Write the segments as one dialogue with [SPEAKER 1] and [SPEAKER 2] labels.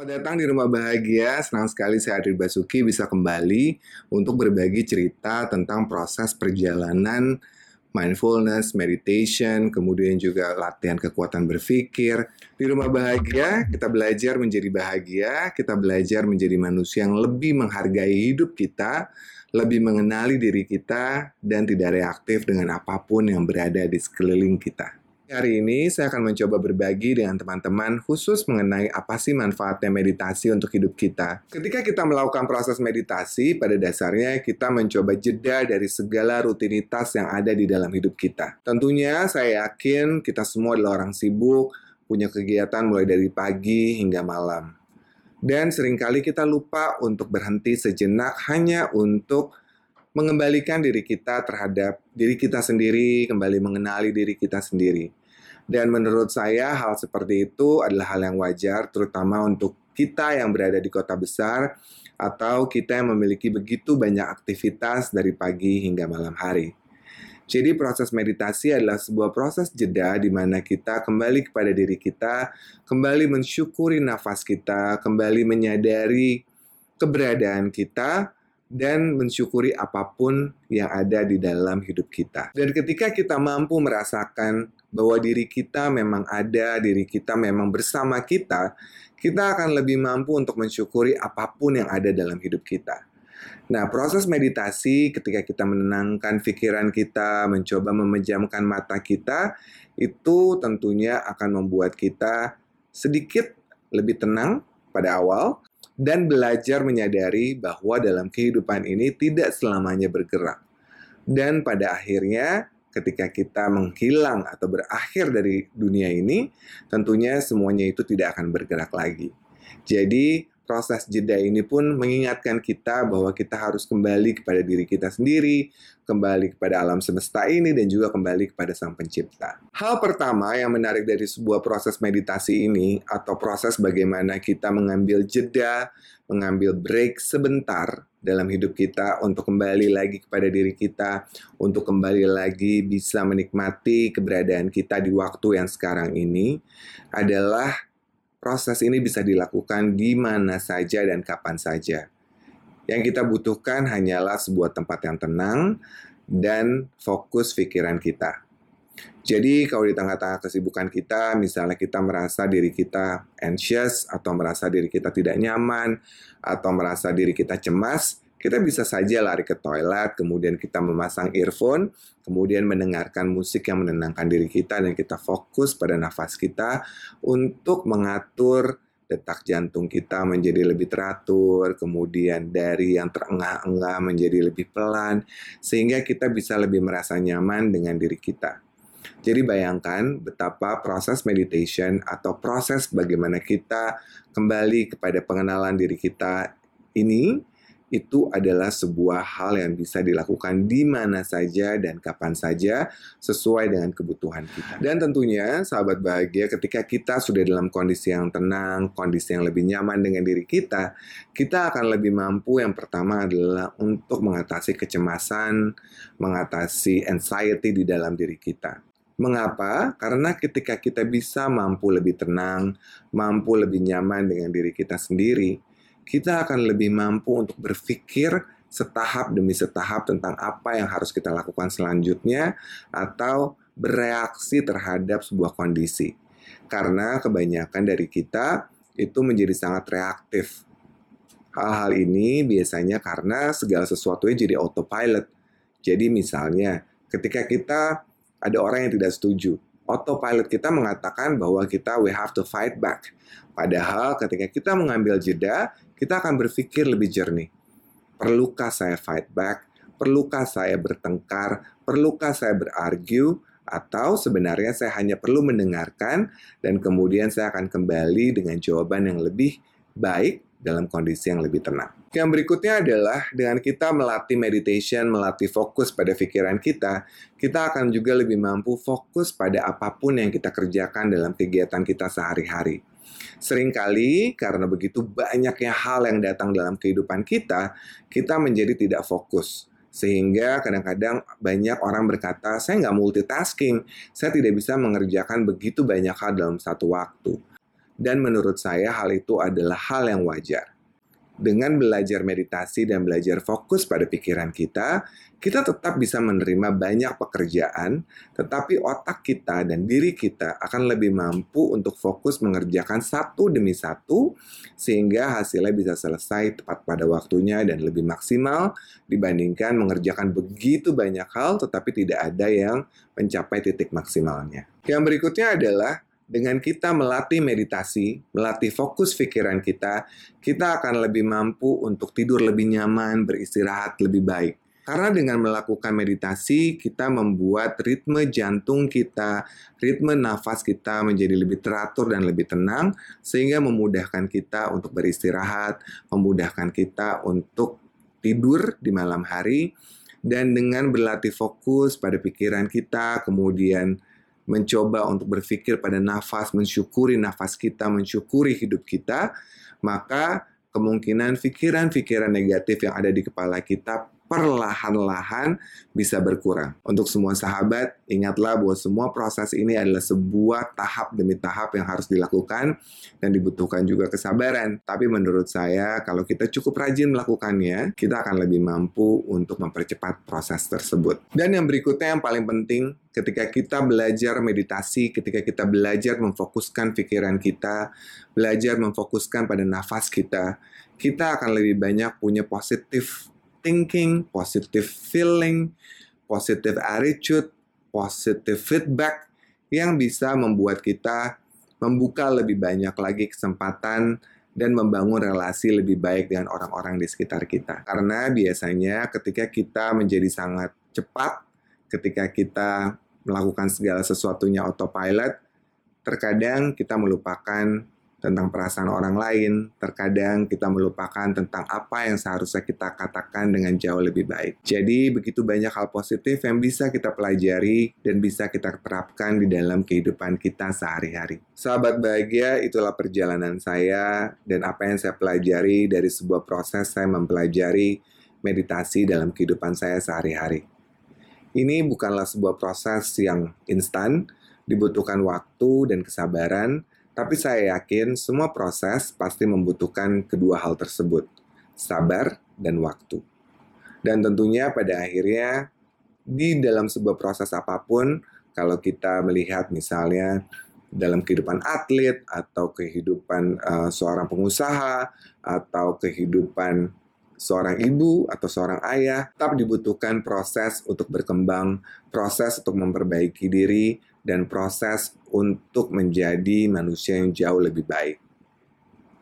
[SPEAKER 1] Selamat datang di Rumah Bahagia. Senang sekali saya Adri Basuki bisa kembali untuk berbagi cerita tentang proses perjalanan mindfulness, meditation, kemudian juga latihan kekuatan berpikir. Di Rumah Bahagia, kita belajar menjadi bahagia, kita belajar menjadi manusia yang lebih menghargai hidup kita, lebih mengenali diri kita, dan tidak reaktif dengan apa pun yang berada di sekeliling kita. Hari ini saya akan mencoba berbagi dengan teman-teman khusus mengenai apa sih manfaatnya meditasi untuk hidup kita. Ketika kita melakukan proses meditasi, pada dasarnya kita mencoba jeda dari segala rutinitas yang ada di dalam hidup kita. Tentunya saya yakin kita semua adalah orang sibuk, punya kegiatan mulai dari pagi hingga malam. Dan sering kali kita lupa untuk berhenti sejenak hanya untuk mengembalikan diri kita terhadap diri kita sendiri, kembali mengenali diri kita sendiri. Dan menurut saya hal seperti itu adalah hal yang wajar, terutama untuk kita yang berada di kota besar atau kita yang memiliki begitu banyak aktivitas dari pagi hingga malam hari. Jadi proses meditasi adalah sebuah proses jeda di mana kita kembali kepada diri kita, kembali mensyukuri nafas kita, kembali menyadari keberadaan kita, dan mensyukuri apa pun yang ada di dalam hidup kita. Dan ketika kita mampu merasakan bahwa diri kita memang ada, diri kita memang bersama kita, kita akan lebih mampu untuk mensyukuri apa pun yang ada dalam hidup kita. Nah, proses meditasi ketika kita menenangkan pikiran kita, mencoba memejamkan mata kita, itu tentunya akan membuat kita sedikit lebih tenang pada awal dan belajar menyadari bahwa dalam kehidupan ini tidak selamanya bergerak. Dan pada akhirnya ketika kita menghilang atau berakhir dari dunia ini, tentunya semuanya itu tidak akan bergerak lagi. Jadi, proses jeda ini pun mengingatkan kita bahwa kita harus kembali kepada diri kita sendiri, kembali kepada alam semesta ini, dan juga kembali kepada Sang Pencipta. Hal pertama yang menarik dari sebuah proses meditasi ini, atau proses bagaimana kita mengambil jeda, mengambil break sebentar dalam hidup kita untuk kembali lagi kepada diri kita, untuk kembali lagi bisa menikmati keberadaan kita di waktu yang sekarang ini adalah proses ini bisa dilakukan di mana saja dan kapan saja. Yang kita butuhkan hanyalah sebuah tempat yang tenang dan fokus pikiran kita. Jadi kalau di tengah-tengah kesibukan kita, misalnya kita merasa diri kita anxious atau merasa diri kita tidak nyaman atau merasa diri kita cemas, kita bisa saja lari ke toilet, kemudian kita memasang earphone, kemudian mendengarkan musik yang menenangkan diri kita dan kita fokus pada nafas kita untuk mengatur detak jantung kita menjadi lebih teratur, kemudian dari yang terengah-engah menjadi lebih pelan, sehingga kita bisa lebih merasa nyaman dengan diri kita. Jadi bayangkan betapa proses meditation atau proses bagaimana kita kembali kepada pengenalan diri kita ini itu adalah sebuah hal yang bisa dilakukan di mana saja dan kapan saja sesuai dengan kebutuhan kita. Dan tentunya sahabat bahagia ketika kita sudah dalam kondisi yang tenang, kondisi yang lebih nyaman dengan diri kita, kita akan lebih mampu yang pertama adalah untuk mengatasi kecemasan, mengatasi anxiety di dalam diri kita. Mengapa? Karena ketika kita bisa mampu lebih tenang, mampu lebih nyaman dengan diri kita sendiri, kita akan lebih mampu untuk berpikir setahap demi setahap tentang apa yang harus kita lakukan selanjutnya atau bereaksi terhadap sebuah kondisi. Karena kebanyakan dari kita itu menjadi sangat reaktif. Hal-hal ini biasanya karena segala sesuatunya jadi autopilot. Jadi misalnya ketika kita ada orang yang tidak setuju, autopilot kita mengatakan bahwa kita we have to fight back. Padahal ketika kita mengambil jeda, kita akan berpikir lebih jernih. Perlukah saya fight back? Perlukah saya bertengkar? Perlukah saya berargue? Atau sebenarnya saya hanya perlu mendengarkan dan kemudian saya akan kembali dengan jawaban yang lebih baik dalam kondisi yang lebih tenang. Yang berikutnya adalah dengan kita melatih meditation, melatih fokus pada pikiran kita, kita akan juga lebih mampu fokus pada apa pun yang kita kerjakan dalam kegiatan kita sehari-hari. Seringkali karena begitu banyaknya hal yang datang dalam kehidupan kita, kita menjadi tidak fokus. Sehingga kadang-kadang banyak orang berkata, saya nggak multitasking, saya tidak bisa mengerjakan begitu banyak hal dalam satu waktu. Dan menurut saya hal itu adalah hal yang wajar dengan belajar meditasi dan belajar fokus pada pikiran kita, kita tetap bisa menerima banyak pekerjaan, tetapi otak kita dan diri kita akan lebih mampu untuk fokus mengerjakan satu demi satu, sehingga hasilnya bisa selesai tepat pada waktunya dan lebih maksimal dibandingkan mengerjakan begitu banyak hal, tetapi tidak ada yang mencapai titik maksimalnya. Yang berikutnya adalah dengan kita melatih meditasi, melatih fokus pikiran kita, kita akan lebih mampu untuk tidur lebih nyaman, beristirahat lebih baik. Karena dengan melakukan meditasi, kita membuat ritme jantung kita, ritme nafas kita menjadi lebih teratur dan lebih tenang, sehingga memudahkan kita untuk beristirahat, memudahkan kita untuk tidur di malam hari, dan dengan berlatih fokus pada pikiran kita, kemudian mencoba untuk berpikir pada nafas, mensyukuri nafas kita, mensyukuri hidup kita, maka kemungkinan pikiran-pikiran negatif yang ada di kepala kita perlahan-lahan bisa berkurang. Untuk semua sahabat, ingatlah bahwa semua proses ini adalah sebuah tahap demi tahap yang harus dilakukan dan dibutuhkan juga kesabaran. Tapi menurut saya, kalau kita cukup rajin melakukannya, kita akan lebih mampu untuk mempercepat proses tersebut. Dan yang berikutnya yang paling penting, ketika kita belajar meditasi, ketika kita belajar memfokuskan pikiran kita, belajar memfokuskan pada nafas kita, kita akan lebih banyak punya positif thinking, positive feeling, positive attitude, positive feedback yang bisa membuat kita membuka lebih banyak lagi kesempatan dan membangun relasi lebih baik dengan orang-orang di sekitar kita. Karena biasanya ketika kita menjadi sangat cepat, ketika kita melakukan segala sesuatunya autopilot, terkadang kita melupakan tentang perasaan orang lain, terkadang kita melupakan tentang apa yang seharusnya kita katakan dengan jauh lebih baik. Jadi, begitu banyak hal positif yang bisa kita pelajari dan bisa kita terapkan di dalam kehidupan kita sehari-hari. Sahabat bahagia, itulah perjalanan saya dan apa yang saya pelajari dari sebuah proses saya mempelajari meditasi dalam kehidupan saya sehari-hari. Ini bukanlah sebuah proses yang instan, dibutuhkan waktu dan kesabaran, tapi saya yakin semua proses pasti membutuhkan kedua hal tersebut, sabar dan waktu. Dan tentunya pada akhirnya di dalam sebuah proses apa pun, kalau kita melihat misalnya dalam kehidupan atlet atau kehidupan uh, seorang pengusaha atau kehidupan seorang ibu atau seorang ayah, tetap dibutuhkan proses untuk berkembang, proses untuk memperbaiki diri, dan proses untuk menjadi manusia yang jauh lebih baik.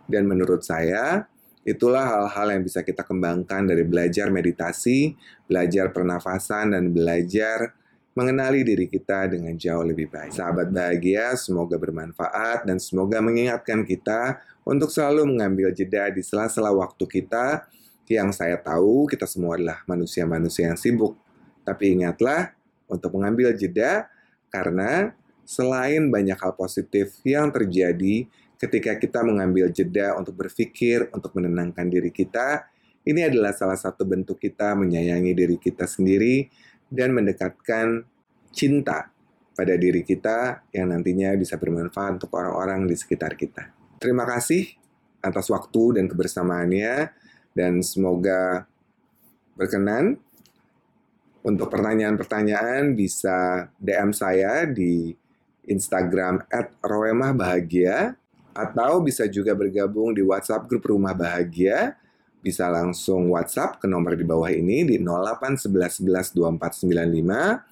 [SPEAKER 1] Dan menurut saya, itulah hal-hal yang bisa kita kembangkan dari belajar meditasi, belajar pernafasan, dan belajar mengenali diri kita dengan jauh lebih baik. Sahabat bahagia, semoga bermanfaat dan semoga mengingatkan kita untuk selalu mengambil jeda di sela-sela waktu kita yang saya tahu kita semua adalah manusia-manusia yang sibuk. Tapi ingatlah untuk mengambil jeda karena selain banyak hal positif yang terjadi ketika kita mengambil jeda untuk berpikir, untuk menenangkan diri kita, ini adalah salah satu bentuk kita menyayangi diri kita sendiri dan mendekatkan cinta pada diri kita yang nantinya bisa bermanfaat untuk orang-orang di sekitar kita. Terima kasih atas waktu dan kebersamaannya dan semoga berkenan untuk pertanyaan-pertanyaan bisa DM saya di Instagram @roemahbahagia atau bisa juga bergabung di WhatsApp grup Rumah Bahagia. Bisa langsung WhatsApp ke nomor di bawah ini di 08112495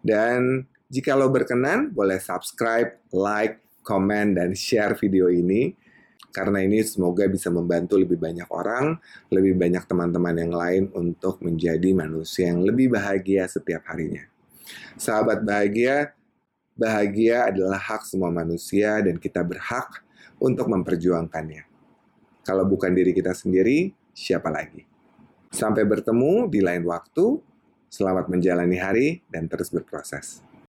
[SPEAKER 1] dan jika lo berkenan boleh subscribe, like, komen dan share video ini karena ini semoga bisa membantu lebih banyak orang, lebih banyak teman-teman yang lain untuk menjadi manusia yang lebih bahagia setiap harinya. Sahabat bahagia, bahagia adalah hak semua manusia dan kita berhak untuk memperjuangkannya. Kalau bukan diri kita sendiri, siapa lagi? Sampai bertemu di lain waktu. Selamat menjalani hari dan terus berproses.